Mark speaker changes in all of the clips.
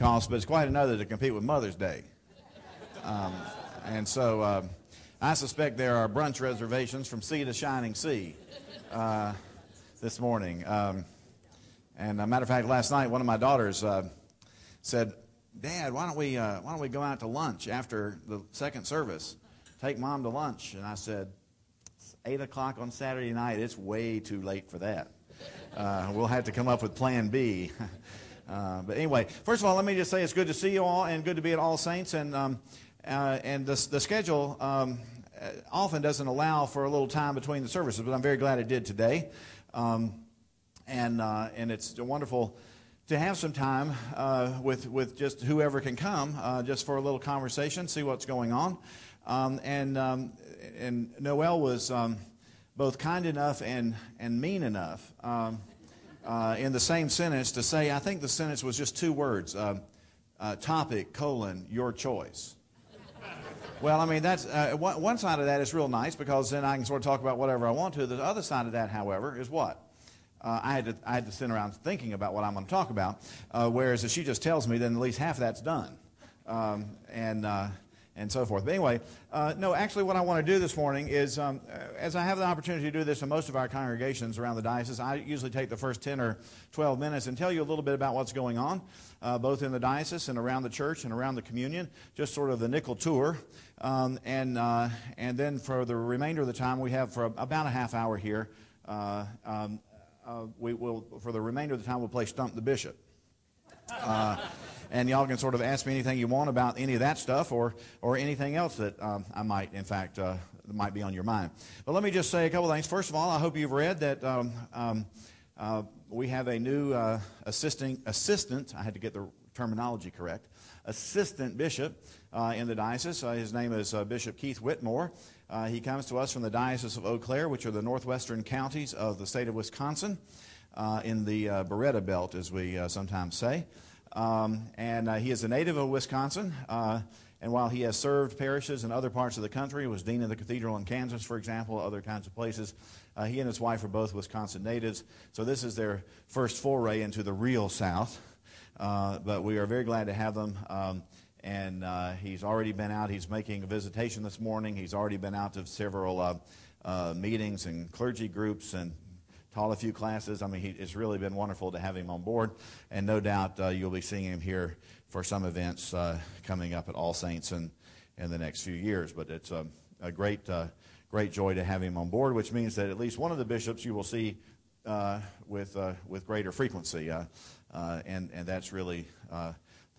Speaker 1: but it's quite another to compete with Mother's Day. Um, and so uh, I suspect there are brunch reservations from sea to shining sea uh, this morning. Um, and a matter of fact, last night one of my daughters uh, said, "Dad, why don't we uh, why don't we go out to lunch after the second service? Take mom to lunch." And I said, "It's eight o'clock on Saturday night. It's way too late for that. Uh, we'll have to come up with Plan B." Uh, but anyway, first of all, let me just say it's good to see you all and good to be at All Saints. And um, uh, and the, the schedule um, often doesn't allow for a little time between the services, but I'm very glad it did today. Um, and uh, and it's wonderful to have some time uh, with with just whoever can come, uh, just for a little conversation, see what's going on. Um, and um, and Noel was um, both kind enough and and mean enough uh, in the same sentence to say, I think the sentence was just two words uh, uh, topic, colon, your choice. Well, I mean, that's uh, one, one, side of that is real nice because then I can sort of talk about whatever I want to. The other side of that, however, is what? Uh, I, had to, I had to sit around thinking about what I'm going to talk about. Uh, whereas if she just tells me, then at least half of that's done. Um, and and so forth. But anyway, uh, no, actually, what I want to do this morning is, um, uh, as I have the opportunity to do this in most of our congregations around the diocese, I usually take the first 10 or 12 minutes and tell you a little bit about what's going on, uh, both in the diocese and around the church and around the communion, just sort of the nickel tour. Um, and, uh, and then for the remainder of the time, we have for about a half hour here. Uh, um, uh, we will, for the remainder of the time, we'll play Stump the Bishop and y'all can sort of ask me anything you want about any of that stuff or, or anything else that um, I might, in fact, uh, might be on your mind. But let me just say a couple things. First of all, I hope you've read that um, um, uh, we have a new uh, assisting, assistant, I had to get the terminology correct, assistant bishop uh, in the diocese. Uh, his name is uh, Bishop Keith Whitmore. he comes to us from the Diocese of Eau Claire, which are the northwestern counties of the state of Wisconsin, in the Biretta Belt, as we sometimes say. Um, and uh, he is a native of Wisconsin. Uh, and while he has served parishes in other parts of the country, was dean of the cathedral in Kansas, for example, other kinds of places, uh, he and his wife are both Wisconsin natives. So this is their first foray into the real South. Uh, but we are very glad to have them. Um, and uh, he's already been out. He's making a visitation this morning. He's already been out to several uh, meetings and clergy groups and taught a few classes. I mean, he, it's really been wonderful to have him on board, and no doubt uh, you'll be seeing him here for some events uh, coming up at All Saints in, in the next few years. But it's a, a great, uh, great joy to have him on board, which means that at least one of the bishops you will see uh, with, uh, with greater frequency, uh, and, and that's really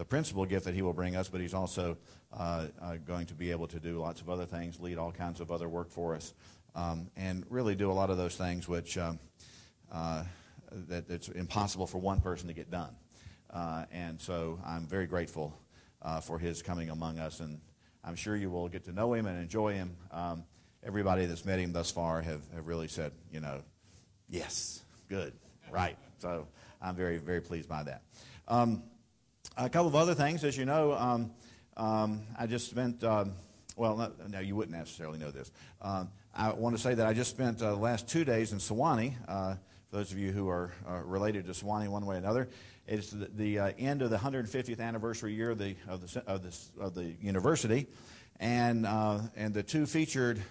Speaker 1: the principal gift that he will bring us, but he's also uh, uh, going to be able to do lots of other things, lead all kinds of other work for us, um, and really do a lot of those things which um, uh, that it's impossible for one person to get done. Uh, and so I'm very grateful uh, for his coming among us, and I'm sure you will get to know him and enjoy him. Um, everybody that's met him thus far have, have really said, you know, yes, good, right. So I'm very, very pleased by that. Um, a couple of other things, as you know, um, um I just spent, um, well, no, no, you wouldn't necessarily know this. Um, I want to say that I just spent uh, the last two days in Sewanee. Uh, those of you who are uh, related to Sewanee one way or another. It's the, the uh, end of the 150th anniversary year of the, of the, of the, of the university. And, uh, and the two featured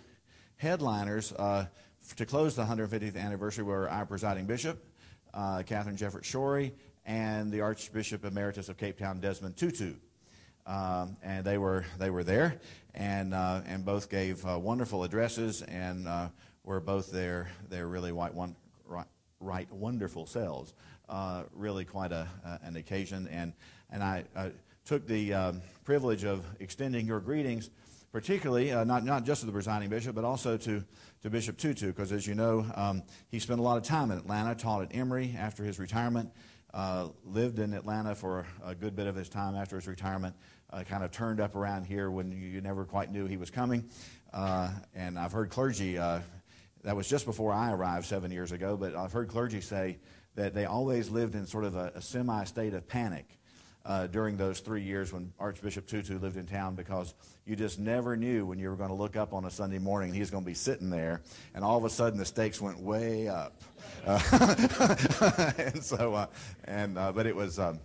Speaker 1: headliners uh, to close the 150th anniversary were our presiding bishop, uh, Katharine Jefferts Schori, and the Archbishop Emeritus of Cape Town, Desmond Tutu. Um, and they were, they were there, and, uh, and both gave wonderful addresses and were both there. They're really white, one, write wonderful selves. Uh, really quite a, uh, an occasion. And, and I uh, took the um, privilege of extending your greetings, particularly uh, not, not just to the presiding bishop, but also to, to Bishop Tutu, because as you know, um, he spent a lot of time in Atlanta, taught at Emory after his retirement, uh, lived in Atlanta for a good bit of his time after his retirement, uh, kind of turned up around here when you never quite knew he was coming. and I've heard clergy that was just before I arrived seven years ago, but I've heard clergy say that they always lived in sort of a, a semi state of panic uh, during those three years when Archbishop Tutu lived in town because you just never knew when you were going to look up on a Sunday morning and he was going to be sitting there, and all of a sudden the stakes went way up. Uh, and so, uh, and uh, but it was. Um,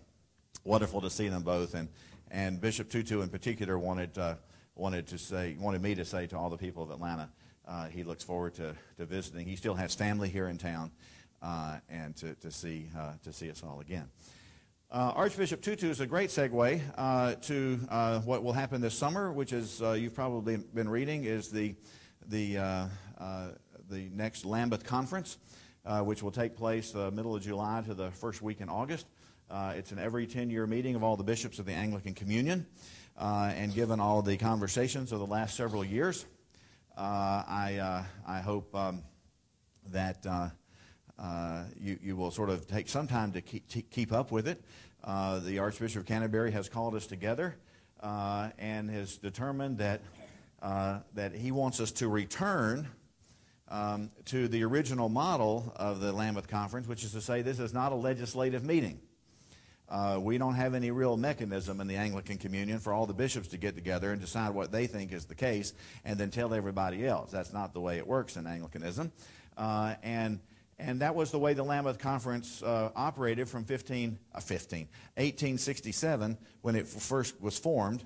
Speaker 1: wonderful to see them both. And, and Bishop Tutu in particular wanted, uh, wanted, to say, wanted me to say to all the people of Atlanta, uh, he looks forward to, to visiting. He still has family here in town uh, and to, to, see, uh, to see us all again. Uh, Archbishop Tutu is a great segue uh, to uh, what will happen this summer, which is uh, you've probably been reading is the the uh, uh, the next Lambeth Conference, which will take place the middle of July to the first week in August. it's an every 10-year meeting of all the bishops of the Anglican Communion, and given all the conversations of the last several years, I I hope um, that. Uh, you, you will sort of take some time to keep, to keep up with it. Uh, the Archbishop of Canterbury has called us together uh, and has determined that, uh, that he wants us to return um, to the original model of the Lambeth Conference, which is to say, this is not a legislative meeting. Uh, we don't have any real mechanism in the Anglican Communion for all the bishops to get together and decide what they think is the case and then tell everybody else. That's not the way it works in Anglicanism. Uh, and and that was the way the Lambeth Conference uh, operated from 15, uh, 15, 1867 when it first was formed.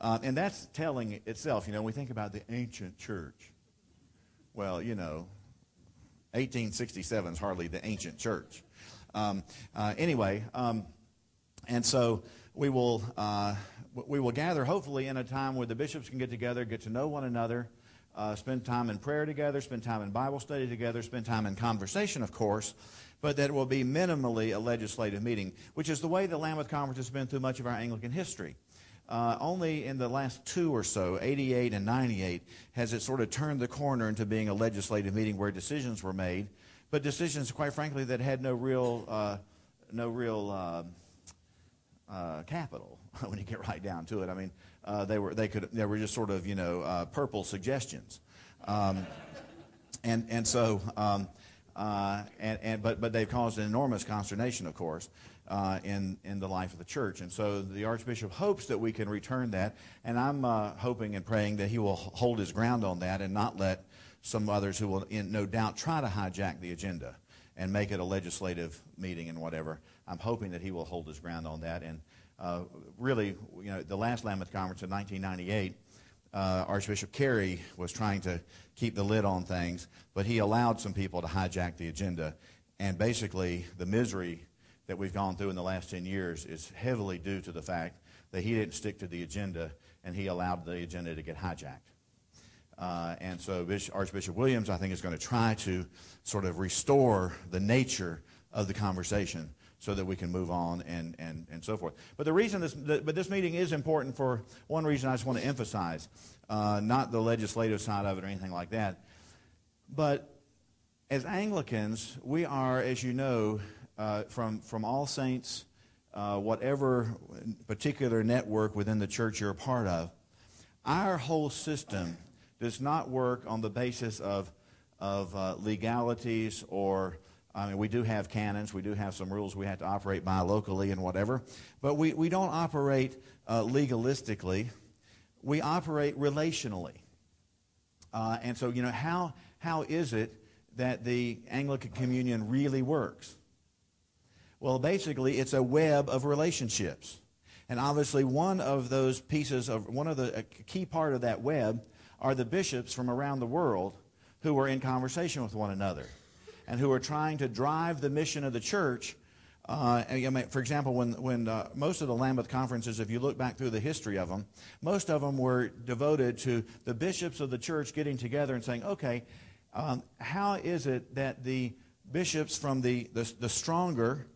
Speaker 1: Uh, and that's telling itself. You know, we think about the ancient church. Well, you know, 1867 is hardly the ancient church. Um, uh, anyway, um, and so we will, uh, we will gather hopefully in a time where the bishops can get together, get to know one another, uh, spend time in prayer together, spend time in Bible study together, spend time in conversation, of course, but that will be minimally a legislative meeting, which is the way the Lambeth Conference has been through much of our Anglican history. Uh, only in the last two or so, 88 and 98, has it sort of turned the corner into being a legislative meeting where decisions were made, but decisions, quite frankly, that had no real, uh, no real uh, capital when you get right down to it. I mean, uh, they were they could they were just sort of you know uh, purple suggestions, um, and and so um, uh, and, and but but they've caused an enormous consternation, of course. Uh, in in the life of the church, and so the archbishop hopes that we can return that, and I'm uh, hoping and praying that he will hold his ground on that and not let some others who will, in, no doubt, try to hijack the agenda and make it a legislative meeting and whatever. I'm hoping that he will hold his ground on that and uh, really, you know, the last Lambeth Conference in 1998, uh, Archbishop Carey was trying to keep the lid on things, but he allowed some people to hijack the agenda. And basically, the misery that we've gone through in the last 10 years is heavily due to the fact that he didn't stick to the agenda and he allowed the agenda to get hijacked. Uh, and so Archbishop Williams, I think, is going to try to sort of restore the nature of the conversation so that we can move on and, and, and so forth. But the reason this, the, but this meeting is important for one reason I just want to emphasize, uh, not the legislative side of it or anything like that, but as Anglicans, we are, as you know, uh, from, from All Saints, uh, whatever particular network within the church you're a part of, our whole system does not work on the basis of, of uh, legalities or I mean, we do have canons, we do have some rules we have to operate by locally and whatever, but we, we don't operate uh, legalistically. We operate relationally. Uh, and so, you know, how, how is it that the Anglican Communion really works? Well, basically, it's a web of relationships. And obviously, one of those pieces of, one of the, a key part of that web are the bishops from around the world who are in conversation with one another and who are trying to drive the mission of the church. Uh, for example, when, when uh, most of the Lambeth conferences, if you look back through the history of them, most of them were devoted to the bishops of the church getting together and saying, okay, um, how is it that the bishops from the, the, the stronger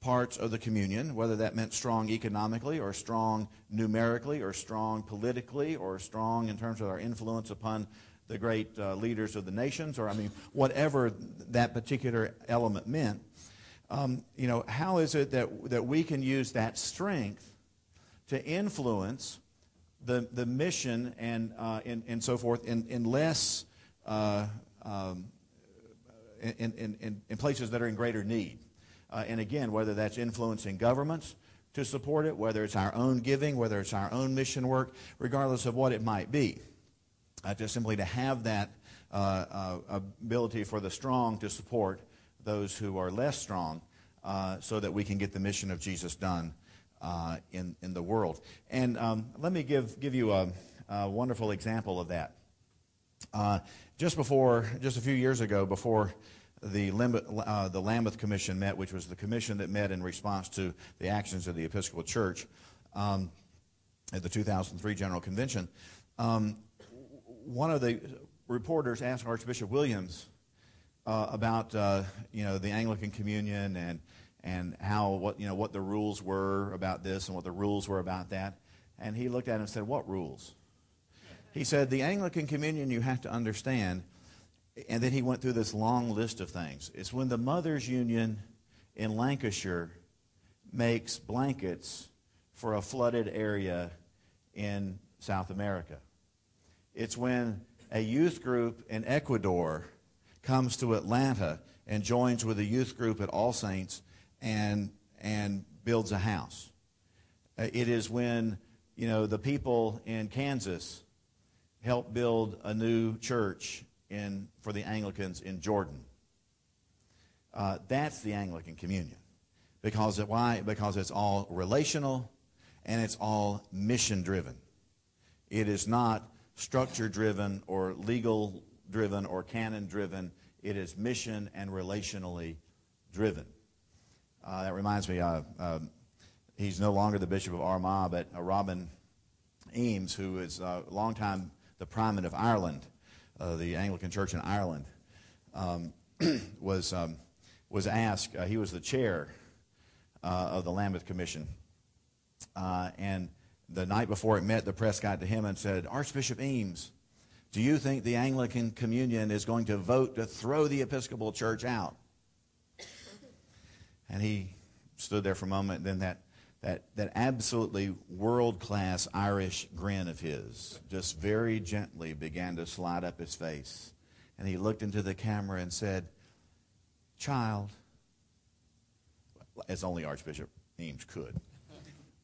Speaker 1: parts of the communion, whether that meant strong economically or strong numerically or strong politically or strong in terms of our influence upon the great uh, leaders of the nations, or I mean, whatever that particular element meant. Um, you know, how is it that, that we can use that strength to influence the, the mission and, uh, and, and so forth in, in less, uh, um, in, in, in places that are in greater need? Uh, and again, whether that's influencing governments to support it, whether it's our own giving, whether it's our own mission work, regardless of what it might be uh, just simply to have that uh, uh, ability for the strong to support those who are less strong uh, so that we can get the mission of Jesus done uh, in, in the world. And um, let me give, give you a, a wonderful example of that. Just before, just a few years ago, before the, uh, the Lambeth Commission met, which was the commission that met in response to the actions of the Episcopal Church um, at the 2003 General Convention, um, one of the reporters asked Archbishop Williams uh, about uh, you know the Anglican Communion and and how what you know what the rules were about this and what the rules were about that, and he looked at him and said, "What rules?" He said, "The Anglican Communion you have to understand." And then he went through this long list of things. It's when the Mothers Union in Lancashire makes blankets for a flooded area in South America. It's when a youth group in Ecuador comes to Atlanta and joins with a youth group at All Saints and, and builds a house. Uh, it is when, you know, the people in Kansas help build a new church in, for the Anglicans in Jordan. Uh, that's the Anglican communion. Because it, why? Because it's all relational and it's all mission driven. It is not structure driven or legal driven or canon driven. It is mission and relationally driven. Uh, that reminds me, uh, uh, he's no longer the Bishop of Armagh, but uh, Robin Eames, who is a long time the primate of Ireland, uh, the Anglican Church in Ireland, um, was, um, was asked, uh, he was the chair of the Lambeth Commission. and the night before it met, the press got to him and said, Archbishop Eames, do you think the Anglican Communion is going to vote to throw the Episcopal Church out? And he stood there for a moment, then that, that, that absolutely world class Irish grin of his just very gently began to slide up his face. And he looked into the camera and said, Child, as only Archbishop Eames could,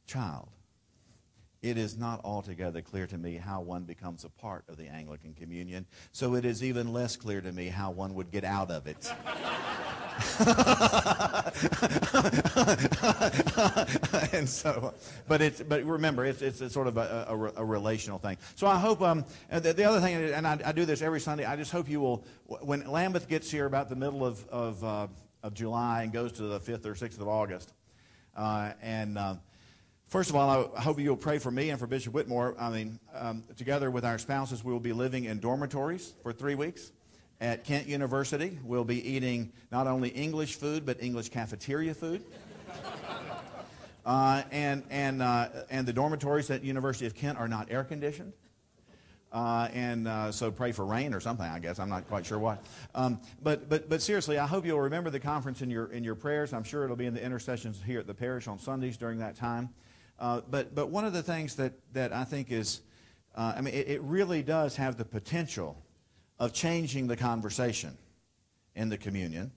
Speaker 1: child, it is not altogether clear to me how one becomes a part of the Anglican Communion, so it is even less clear to me how one would get out of it. and so, but it's but remember, it's it's, it's sort of a, a, a, relational thing. So I hope um, the, the other thing, and I, I, do this every Sunday. I just hope you will, when Lambeth gets here about the middle of of, uh, of July and goes to the fifth or sixth of August, uh, and. Uh, First of all, I hope you'll pray for me and for Bishop Whitmore. I mean, um, together with our spouses, we will be living in dormitories for three weeks at Kent University. We'll be eating not only English food, but English cafeteria food. Uh, and, and, uh, and the dormitories at University of Kent are not air conditioned. Uh, and uh, so pray for rain or something, I guess. I'm not quite sure what. Um, but, but, but seriously, I hope you'll remember the conference in your, in your prayers. I'm sure it'll be in the intercessions here at the parish on Sundays during that time. Uh, but, but one of the things that, that I think is, uh, I mean, it, it, really does have the potential of changing the conversation in the communion.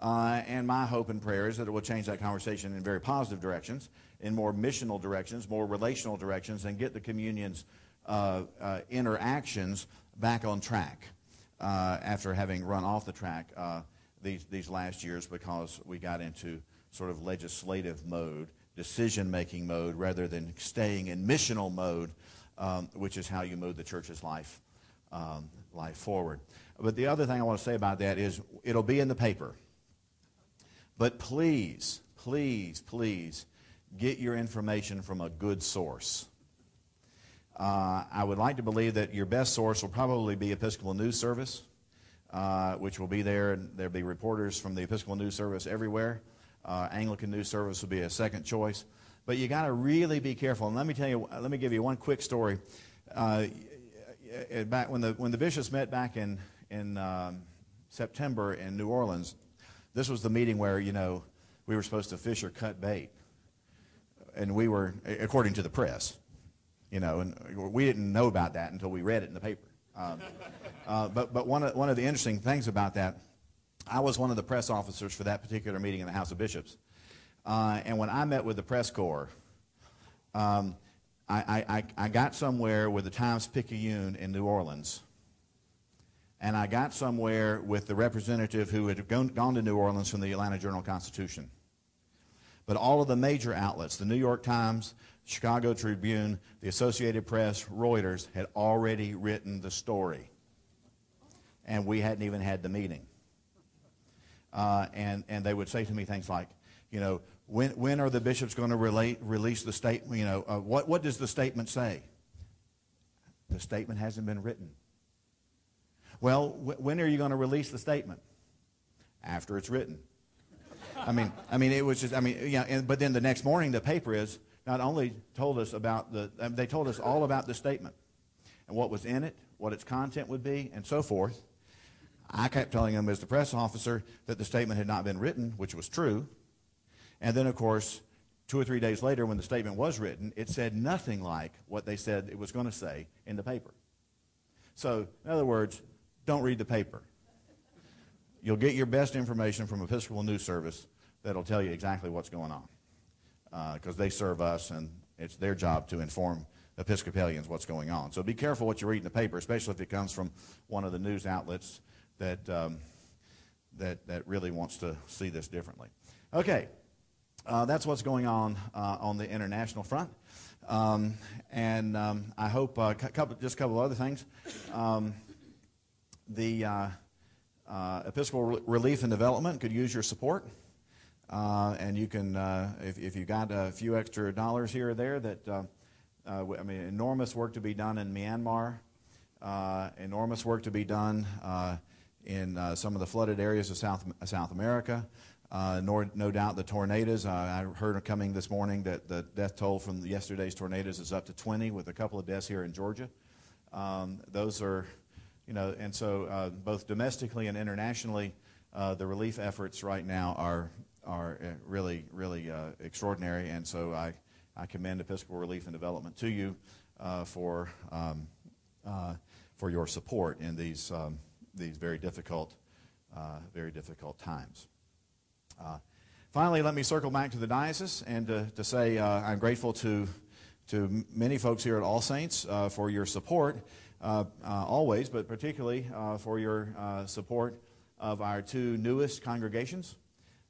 Speaker 1: Uh, and my hope and prayer is that it will change that conversation in very positive directions, in more missional directions, more relational directions, and get the communion's uh, uh, interactions back on track after having run off the track these, these last years because we got into sort of legislative mode decision making mode rather than staying in missional mode, um, which is how you move the church's life, um, life forward. But the other thing I want to say about that is it'll be in the paper. But please, please, please get your information from a good source. Uh, I would like to believe that your best source will probably be Episcopal News Service, uh, which will be there, and there'll be reporters from the Episcopal News Service everywhere. Uh, Anglican News Service would be a second choice. But you got to really be careful. And let me tell you, let me give you one quick story. Uh, back when the when the bishops met back in in um, September in New Orleans, this was the meeting where you know we were supposed to fish or cut bait, and we were according to the press, you know, and we didn't know about that until we read it in the paper. Um, uh, but but one of one of the interesting things about that I was one of the press officers for that particular meeting in the House of Bishops. Uh, and when I met with the press corps, um, I, I, I, got somewhere with the Times Picayune in New Orleans. And I got somewhere with the representative who had gone, gone to New Orleans from the Atlanta Journal Constitution. But all of the major outlets, the New York Times, Chicago Tribune, the Associated Press, Reuters, had already written the story. And we hadn't even had the meeting. Uh, and, and they would say to me things like, you know, when, when are the bishops going to relate, release the statement? You know, uh, what, what does the statement say? The statement hasn't been written. Well, wh- when are you going to release the statement? After it's written. I mean, I mean, it was just, I mean, yeah, and, but then the next morning, the paper is not only told us about the, um, they told us all about the statement and what was in it, what its content would be, and so forth. I kept telling them as the press officer that the statement had not been written, which was true. And then, of course, two or three days later, when the statement was written, it said nothing like what they said it was going to say in the paper. So, in other words, don't read the paper. You'll get your best information from Episcopal News Service that'll tell you exactly what's going on because uh, they serve us and it's their job to inform Episcopalians what's going on. So be careful what you read in the paper, especially if it comes from one of the news outlets that, um, that, that really wants to see this differently. Okay, uh, that's what's going on uh, on the international front. Um, and um, I hope uh, couple, just a couple other things. Um, the uh, uh, Episcopal Relief and Development could use your support. Uh, and you can, if, if you got a few extra dollars here or there, that I mean, enormous work to be done in Myanmar, enormous work to be done in some of the flooded areas of South South America. Uh, nor, no doubt the tornadoes. Uh, I heard coming this morning that the death toll from yesterday's tornadoes is up to 20, with a couple of deaths here in Georgia. Um, those are, you know, and so uh, both domestically and internationally, uh, the relief efforts right now are are uh, really, really uh, extraordinary. And so I, I commend Episcopal Relief and Development to you for um, for your support in these um, these very difficult, very difficult times. Uh, finally, let me circle back to the diocese and to, to say uh, I'm grateful to, to many folks here at All Saints uh, for your support, uh, uh, always, but particularly uh, for your support of our two newest congregations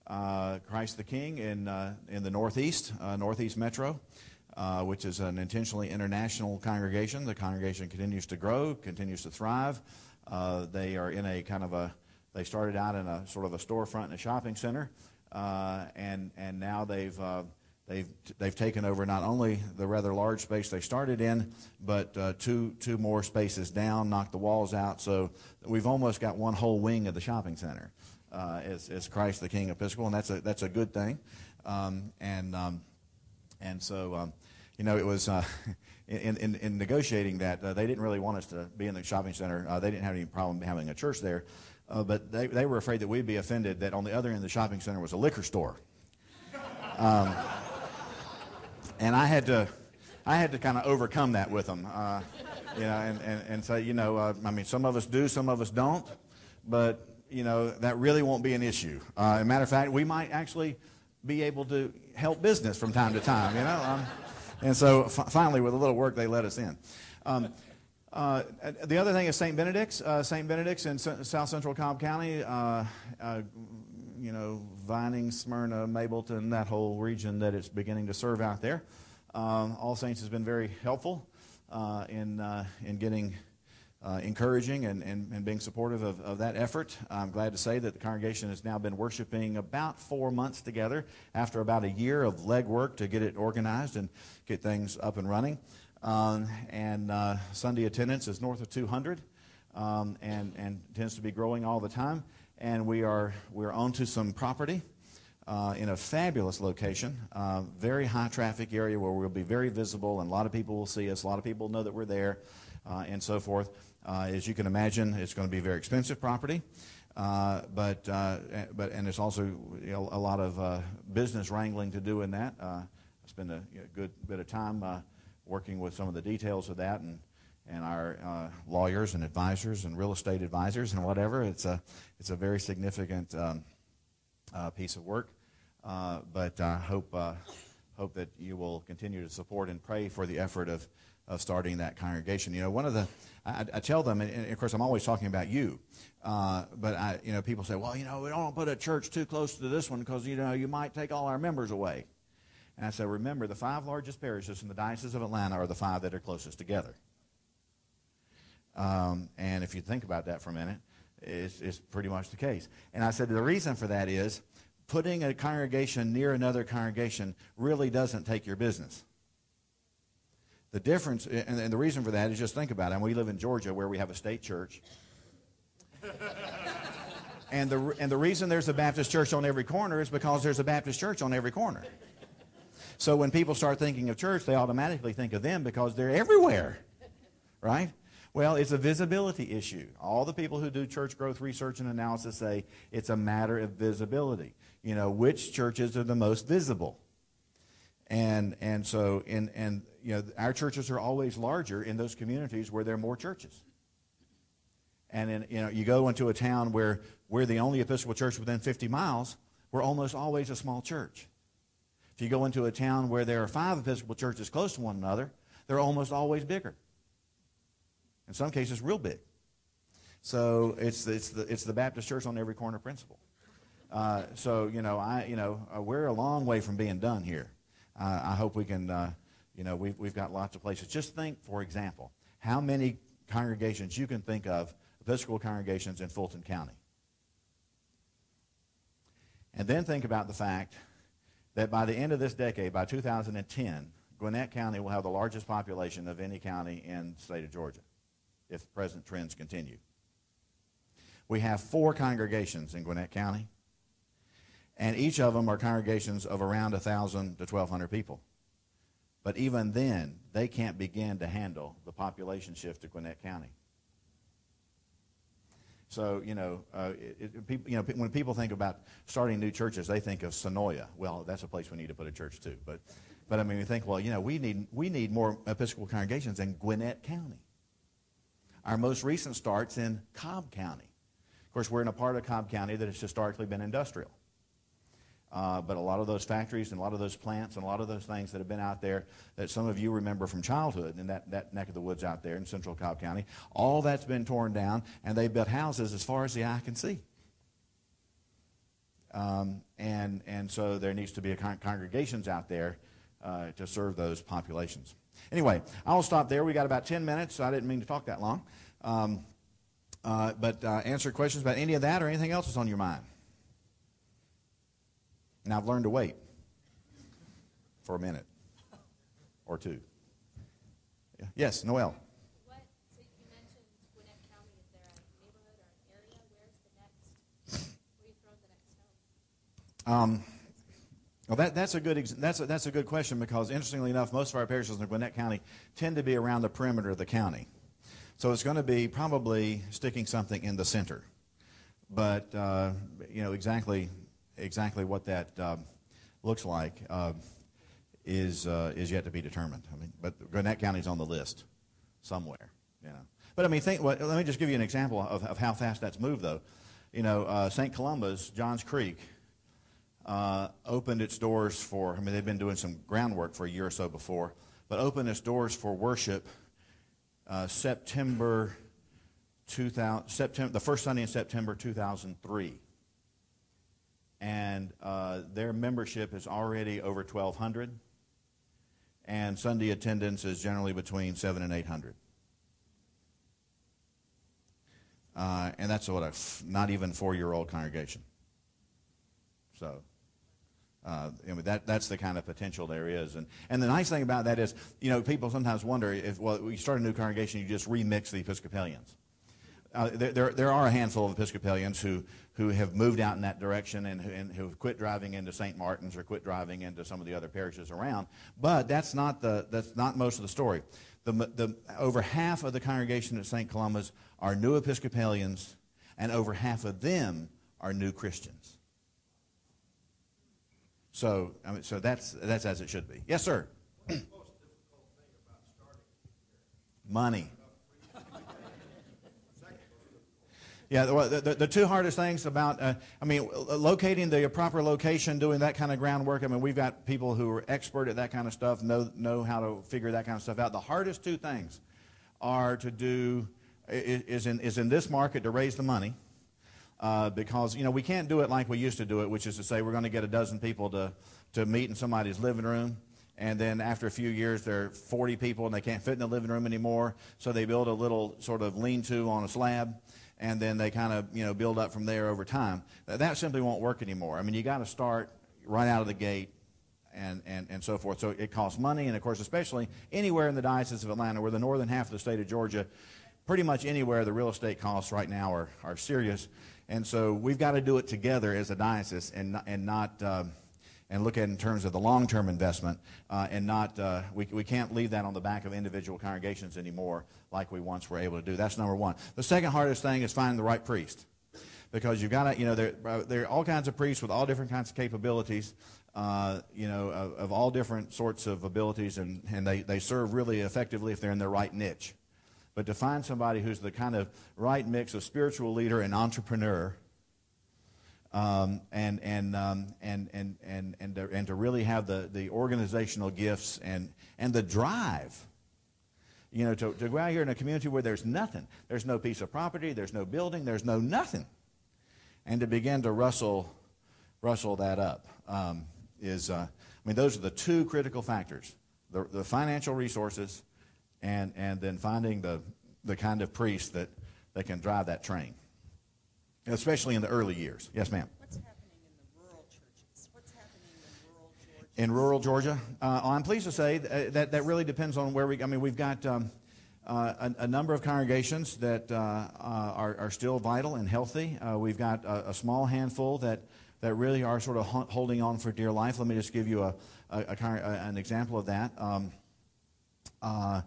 Speaker 1: Christ the King in, in the Northeast, Northeast Metro. which is an intentionally international congregation. The congregation continues to grow, continues to thrive. They are in a kind of a they started out in a sort of a storefront in a shopping center, uh, and and now they've uh, they've they've taken over not only the rather large space they started in, but uh, two two more spaces down, knocked the walls out. So we've almost got one whole wing of the shopping center uh, as Christ the King Episcopal, and that's a that's a good thing. Um, and um, and so um, you know it was. Uh, in, in, in, negotiating that, uh, they didn't really want us to be in the shopping center. Uh, they didn't have any problem having a church there. Uh, but they, they were afraid that we'd be offended that on the other end of the shopping center was a liquor store. Um, and I had to, I had to kind of overcome that with them, uh, you know, and, and, and say, you know, uh, I mean, some of us do, some of us don't, but, you know, that really won't be an issue. As a matter of fact, we might actually be able to help business from time to time, you know. Um, and so f- finally, with a little work, they let us in. Um, uh, the other thing is St. Benedict's. Uh, St. Benedict's in S- South Central Cobb County, uh, uh, you know, Vining, Smyrna, Mableton, that whole region that it's beginning to serve out there. Um, All Saints has been very helpful uh, in, in getting encouraging and, and, and, being supportive of, of that effort. I'm glad to say that the congregation has now been worshiping about four months together after about a year of legwork to get it organized and get things up and running. Um, and uh, Sunday attendance is north of 200 um, and, and tends to be growing all the time. And we are, we're onto some property uh, in a fabulous location, uh, very high traffic area where we'll be very visible and a lot of people will see us. A lot of people know that we're there uh, and so forth. Uh, as you can imagine, it's going to be a very expensive property. Uh, but uh, but and it's also you know, a lot of uh, business wrangling to do in that. Uh, I spend a you know, good bit of time uh, working with some of the details of that and and our lawyers and advisors and real estate advisors and whatever. It's a it's a very significant um, piece of work, but I hope hope that you will continue to support and pray for the effort of of starting that congregation. You know, one of the I, I tell them, and of course I'm always talking about you, uh, but I you know people say, well, you know, we don't put a church too close to this one because you know you might take all our members away. And I said, remember, the five largest parishes in the Diocese of Atlanta are the five that are closest together. Um, and if you think about that for a minute, it's, it's pretty much the case. And I said, the reason for that is putting a congregation near another congregation really doesn't take your business. The difference, and, and the reason for that is just think about it. And we live in Georgia where we have a state church. and, the, and the reason there's a Baptist church on every corner is because there's a Baptist church on every corner. So when people start thinking of church, they automatically think of them because they're everywhere, right? Well, it's a visibility issue. All the people who do church growth research and analysis say it's a matter of visibility. You know, which churches are the most visible? And and so in and you know our churches are always larger in those communities where there are more churches. And in, you know, you go into a town where we're the only Episcopal church within 50 miles, we're almost always a small church. If you go into a town where there are five Episcopal churches close to one another, they're almost always bigger. In some cases, real big. So it's, it's, the, it's the Baptist church on every corner principle. Uh, so, you know, I, you know we're a long way from being done here. Uh, I hope we can, uh, you know, we've, we've got lots of places. Just think, for example, how many congregations you can think of, Episcopal congregations in Fulton County. And then think about the fact that by the end of this decade, by 2010, Gwinnett County will have the largest population of any county in the state of Georgia if present trends continue. We have four congregations in Gwinnett County, and each of them are congregations of around 1,000 to 1,200 people. But even then, they can't begin to handle the population shift to Gwinnett County. So you know, uh, it, it, people, you know, when people think about starting new churches, they think of Senoia. Well, that's a place we need to put a church too. But, but I mean, we think, well, you know, we need we need more Episcopal congregations in Gwinnett County. Our most recent starts in Cobb County. Of course, we're in a part of Cobb County that has historically been industrial. Uh, but a lot of those factories and a lot of those plants and a lot of those things that have been out there that some of you remember from childhood in that, that neck of the woods out there in central Cobb County, all that's been torn down and they built houses as far as the eye can see. Um, and, and so there needs to be con- congregations out there uh, to serve those populations. Anyway, I'll stop there. We got about 10 minutes, so I didn't mean to talk that long. Um, uh, but uh, answer questions about any of that or anything else that's on your mind. And I've learned to wait for a minute or two. Yes, Noel.
Speaker 2: What, so you mentioned Gwinnett County. Is there a neighborhood or an area? Where's the next, where you throw the next stone?
Speaker 1: Um, well, that, that's, a good ex- that's, a, that's a good question because, interestingly enough, most of our parishes in Gwinnett County tend to be around the perimeter of the county. So it's going to be probably sticking something in the center. But, uh, you know, exactly exactly what that um, looks like uh, is is yet to be determined. I mean, but Gwinnett County's on the list somewhere. You know. But I mean, think. Well, let me just give you an example of, of how fast that's moved, though. You know, uh, St. Columba's, Johns Creek, uh, opened its doors for. I mean, they've been doing some groundwork for a year or so before, but opened its doors for worship uh, September 2000. September the first Sunday in September 2003 and uh, their membership is already over 1,200, and Sunday attendance is generally between seven and 800. Uh, and that's what a f- not even four-year-old congregation. So, uh, that, that's the kind of potential there is. And, and the nice thing about that is, you know, people sometimes wonder if, well, you start a new congregation, you just remix the Episcopalians. Uh, there, there are a handful of Episcopalians who, who have moved out in that direction and, and who have quit driving into St. Martin's or quit driving into some of the other parishes around. But that's not, the, that's not most of the story. The, the, over half of the congregation at St. Columba's are new Episcopalians, and over half of them are new Christians. So, I mean, so that's, that's as it should be. Yes, sir. Money. Yeah, the, the, the, two hardest things about, uh, I mean, locating the proper location, doing that kind of groundwork. I mean, we've got people who are expert at that kind of stuff, know, know how to figure that kind of stuff out. The hardest two things are to do, is in, is in this market to raise the money. uh, because, you know, we can't do it like we used to do it, which is to say we're going to get a dozen people to, to meet in somebody's living room. And then after a few years, there are 40 people and they can't fit in the living room anymore. So they build a little sort of lean to on a slab and then they kind of you know build up from there over time. That simply won't work anymore. I mean, you got to start right out of the gate and, and, and so forth. So it costs money, and of course, especially anywhere in the Diocese of Atlanta, where the northern half of the state of Georgia, pretty much anywhere the real estate costs right now are, are serious. And so we've got to do it together as a diocese and, and not. Uh, and look at it in terms of the long-term investment, uh, and not uh, we, we can't leave that on the back of individual congregations anymore like we once were able to do. That's number one. The second hardest thing is finding the right priest, because you've got to you know there uh, there are all kinds of priests with all different kinds of capabilities, uh, you know, of, of, all different sorts of abilities, and, and they, they serve really effectively if they're in their right niche. But to find somebody who's the kind of right mix of spiritual leader and entrepreneur, and, and, um, and, and, and, and, to, and to really have the, the organizational gifts and, and the drive. You know, to, to go out here in a community where there's nothing. There's no piece of property, there's no building, there's no nothing. And to begin to rustle, rustle that up. Um, is, uh, I mean, those are the two critical factors the, the financial resources and, and then finding the, the kind of priest that, that can drive that train, especially in the early years. Yes, ma'am.
Speaker 3: What's happening in the rural churches? What's happening in rural Georgia?
Speaker 1: In rural Georgia? Uh, I'm pleased to say that, that, that really depends on where we, I mean, we've got. Um, uh, a, a, number of congregations that uh, uh, are, are, still vital and healthy. Uh, we've got a, a, small handful that that really are sort of holding on for dear life. Let me just give you a, a, a an example of that. Um, uh,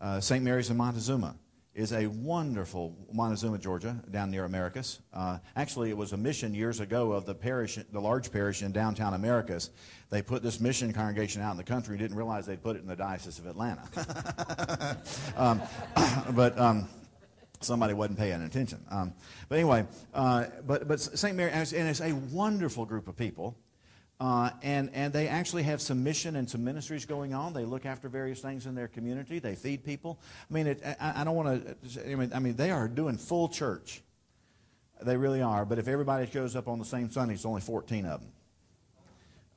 Speaker 1: uh, St. Mary's in Montezuma is a wonderful Montezuma, Georgia, down near Americus. Uh, actually, it was a mission years ago of the parish, the large parish in downtown Americus. They put this mission congregation out in the country and didn't realize they'd put it in the Diocese of Atlanta. um, but um, somebody wasn't paying attention. Um, but anyway, uh, but, but St. Mary, and it's a wonderful group of people. Uh, and, and they actually have some mission and some ministries going on. They look after various things in their community. They feed people. I mean, it, I, I, don't want to, I mean, they are doing full church. They really are. But if everybody shows up on the same Sunday, it's only 14 of them.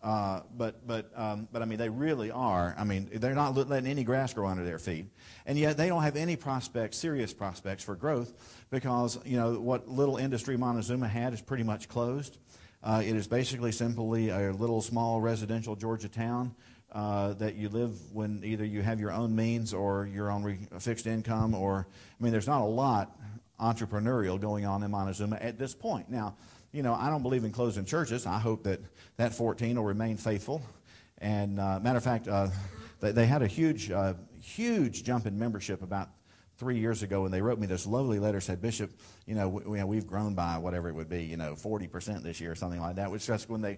Speaker 1: Uh, but but um, but I mean, they really are. I mean, they're not letting any grass grow under their feet, and yet they don't have any prospects, serious prospects for growth, because you know what little industry Montezuma had is pretty much closed. Uh, it is basically simply a little small residential Georgia town uh, that you live when either you have your own means or you're on re- fixed income, or I mean, there's not a lot entrepreneurial going on in Montezuma at this point. Now you know, I don't believe in closing churches. I hope that that 14 will remain faithful. And uh, matter of fact, uh, they, they, had a huge, uh, huge jump in membership about three years ago, and they wrote me this lovely letter. Said, Bishop, you know, we, have grown by whatever it would be, you know, 40% this year or something like that. Which just when they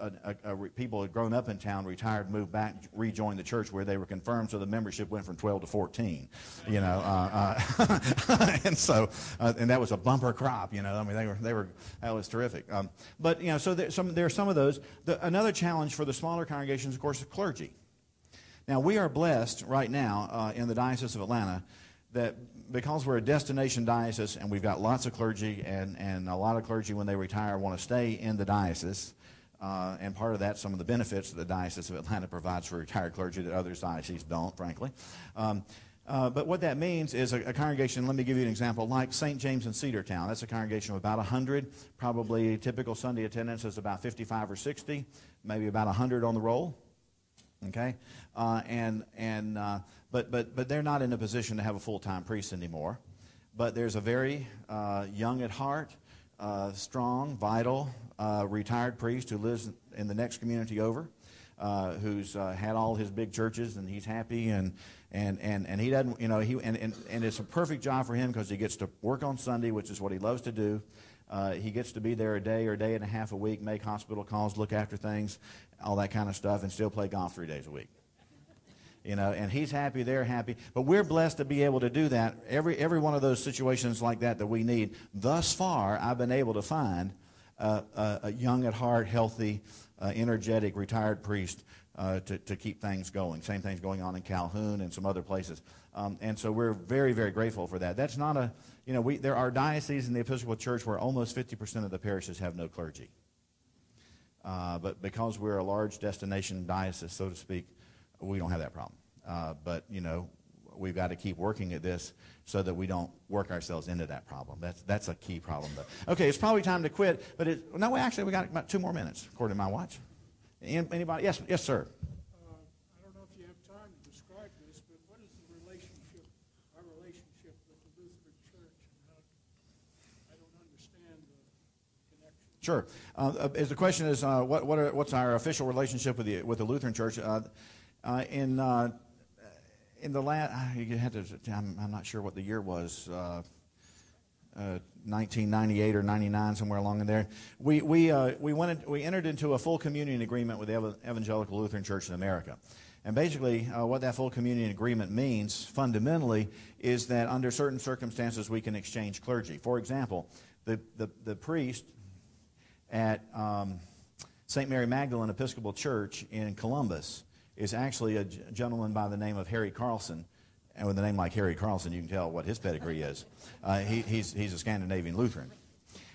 Speaker 1: a, a, a, people had grown up in town, retired, moved back, rejoined the church where they were confirmed, so the membership went from 12 to 14. You know, uh, uh, and so uh, and that was a bumper crop. You know, I mean they were they were that was terrific. Um, but you know, so there, some, there are some of those. The, another challenge for the smaller congregations, of course, is clergy. Now we are blessed right now uh, in the Diocese of Atlanta that because we're a destination diocese and we've got lots of clergy and, and a lot of clergy when they retire want to stay in the diocese uh, and part of that, some of the benefits that the Diocese of Atlanta provides for retired clergy that other dioceses don't, frankly. Um, uh, but what that means is a, a, congregation, let me give you an example, like St. James in Cedartown. That's a congregation of about 100. Probably typical Sunday attendance is about 55 or 60, maybe about 100 on the roll. Okay? Uh, and, and, uh, but, but, but they're not in a position to have a full time priest anymore. But there's a very uh, young at heart, uh, strong, vital, uh, retired priest who lives in the next community over, uh, who's uh, had all his big churches and he's happy and and and, and he doesn't you know he and, and, and it's a perfect job for him because he gets to work on Sunday, which is what he loves to do. Uh, he gets to be there a day or a day and a half a week, make hospital calls, look after things, all that kind of stuff, and still play golf three days a week you know, and he's happy, they're happy. But we're blessed to be able to do that. Every, every one of those situations like that that we need. Thus far, I've been able to find uh, a, a, young at heart, healthy, uh, energetic retired priest uh, to, to keep things going. Same thing's going on in Calhoun and some other places. Um, and so we're very, very grateful for that. That's not a, you know, we, there are dioceses in the Episcopal Church where almost 50% of the parishes have no clergy. Uh, but because we're a large destination diocese, so to speak, we don't have that problem. Uh, but, you know, we've got to keep working at this so that we don't work ourselves into that problem. That's, that's a key problem. Though. Okay, it's probably time to quit, but it, no, actually, we got about two more minutes, according to my watch. Anybody? Yes, yes, sir.
Speaker 4: Uh, I don't know if you have time to describe this, but what is the relationship, our relationship with the Lutheran Church? I don't understand the connection.
Speaker 1: Sure. Uh, as the question is, uh, what, what are, what's our official relationship with the with the Lutheran Church? Uh, uh, in uh, in the last, you had to. I'm, not sure what the year was. 1998 or 99, somewhere along in there. We, we, uh, we, went in, we entered into a full communion agreement with the Evangelical Lutheran Church in America. And basically, uh, what that full communion agreement means fundamentally is that under certain circumstances we can exchange clergy. For example, the, the, the priest at um, St. Mary Magdalene Episcopal Church in Columbus is actually a gentleman by the name of Harry Carlson and with a name like Harry Carlson, you can tell what his pedigree is. Uh, he, he's, he's a Scandinavian Lutheran.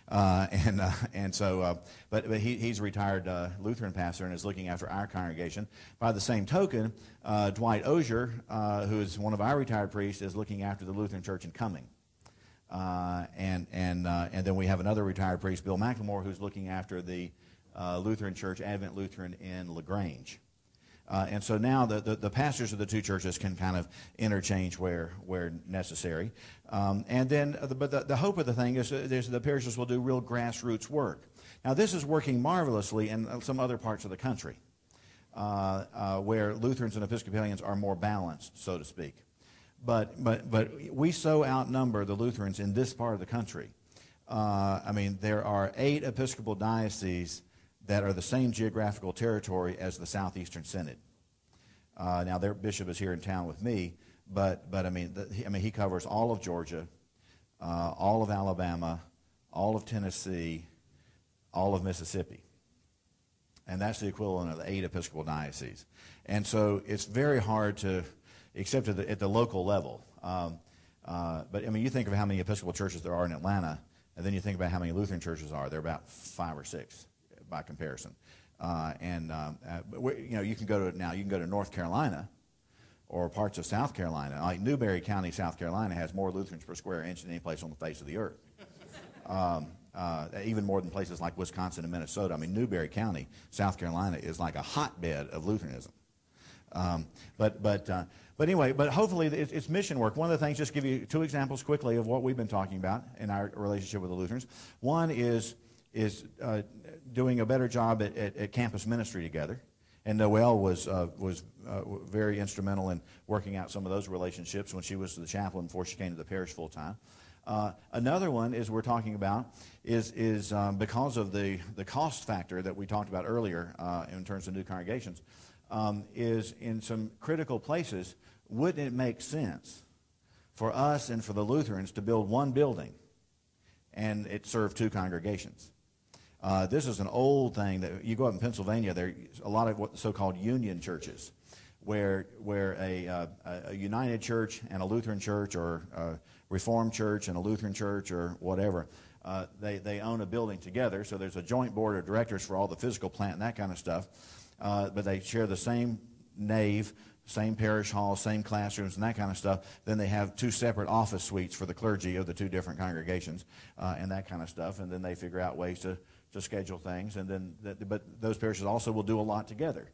Speaker 1: Uh, and, uh, and so, uh, but, but he, he's a retired uh, Lutheran pastor and is looking after our congregation. By the same token, uh, Dwight Osier, who is one of our retired priests, is looking after the Lutheran Church in Cumming. and, and, and then we have another retired priest, Bill McLemore, who's looking after the Lutheran Church, Advent Lutheran in LaGrange. Uh, and so now the, the, the, pastors of the two churches can kind of interchange where, where necessary. Um, and then, uh, the, but the, the, hope of the thing is, is the parishes will do real grassroots work. Now, this is working marvelously in uh, some other parts of the country uh, uh, where Lutherans and Episcopalians are more balanced, so to speak. But, but, but we so outnumber the Lutherans in this part of the country. Uh, I mean, there are eight Episcopal dioceses that are the same geographical territory as the Southeastern Synod. Uh, now, their bishop is here in town with me, but, but I, mean, the, I mean, he covers all of Georgia, uh, all of Alabama, all of Tennessee, all of Mississippi. And that's the equivalent of eight Episcopal dioceses. And so it's very hard to, except at the, at the local level. Um, uh, but I mean, you think of how many Episcopal churches there are in Atlanta, and then you think about how many Lutheran churches are. There are about five or six by comparison. Uh, and um, uh, you know, you can go to now. You can go to North Carolina or parts of South Carolina. Like Newberry County, South Carolina, has more Lutherans per square inch than any place on the face of the earth. Um, uh, even more than places like Wisconsin and Minnesota. I mean, Newberry County, South Carolina, is like a hotbed of Lutheranism. Um, but but uh, but anyway, but hopefully it's, it's, mission work. One of the things, just give you two examples quickly of what we've been talking about in our relationship with the Lutherans. One is is uh, doing a better job at, at, at, campus ministry together. And Noelle was, uh, was uh, very instrumental in working out some of those relationships when she was the chaplain before she came to the parish full time. Uh, another one is we're talking about is, is um, because of the, the cost factor that we talked about earlier uh, in terms of new congregations, um, is in some critical places, wouldn't it make sense for us and for the Lutherans to build one building and it serve two congregations? Uh, this is an old thing that you go up in Pennsylvania. There a lot of what so-called union churches, where where a, uh, a United Church and a Lutheran Church, or a Reformed Church and a Lutheran Church, or whatever, uh, they they own a building together. So there's a joint board of directors for all the physical plant and that kind of stuff. Uh, but they share the same nave, same parish hall, same classrooms, and that kind of stuff. Then they have two separate office suites for the clergy of the two different congregations, uh, and that kind of stuff. And then they figure out ways to to schedule things, and then but those parishes also will do a lot together.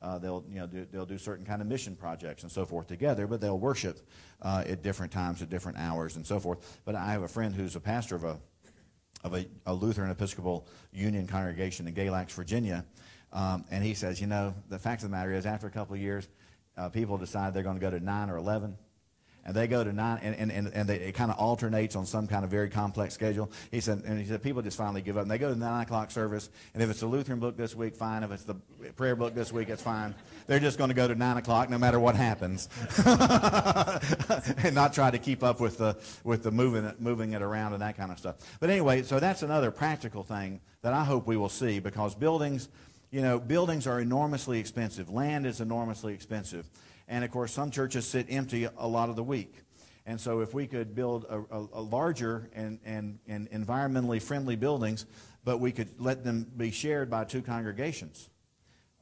Speaker 1: Uh, they'll you know do, they'll do certain kind of mission projects and so forth together, but they'll worship uh, at different times at different hours and so forth. But I have a friend who's a pastor of a of a, a Lutheran Episcopal Union congregation in Galax, Virginia, um, and he says, you know, the fact of the matter is, after a couple of years, uh, people decide they're going to go to nine or eleven and they go to nine, and, and, and, and they, it kind of alternates on some kind of very complex schedule. He said, and he said, people just finally give up. And they go to the nine o'clock service, and if it's a Lutheran book this week, fine. If it's the prayer book this week, it's fine. They're just going to go to nine o'clock no matter what happens, and not try to keep up with the with the moving moving it around and that kind of stuff. But anyway, so that's another practical thing that I hope we will see because buildings you know, buildings are enormously expensive. Land is enormously expensive. And of course, some churches sit empty a lot of the week. And so, if we could build a, a, a larger and, and, and environmentally friendly buildings, but we could let them be shared by two congregations,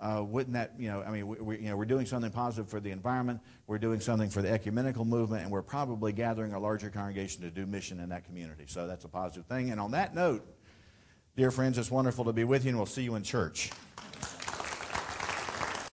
Speaker 1: uh, wouldn't that, you know, I mean, we, we, you know, we're doing something positive for the environment, we're doing something for the ecumenical movement, and we're probably gathering a larger congregation to do mission in that community. So that's a positive thing. And on that note, dear friends, it's wonderful to be with you, and we'll see you in church.